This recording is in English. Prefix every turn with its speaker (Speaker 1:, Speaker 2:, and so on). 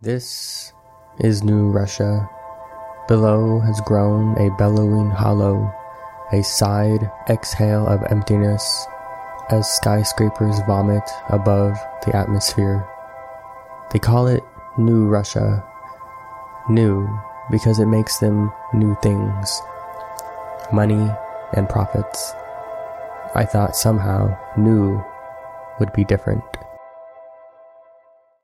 Speaker 1: This is New Russia. Below has grown a bellowing hollow, a side exhale of emptiness as skyscrapers vomit above the atmosphere. They call it New Russia. New because it makes them new things money and profits. I thought somehow new would be different.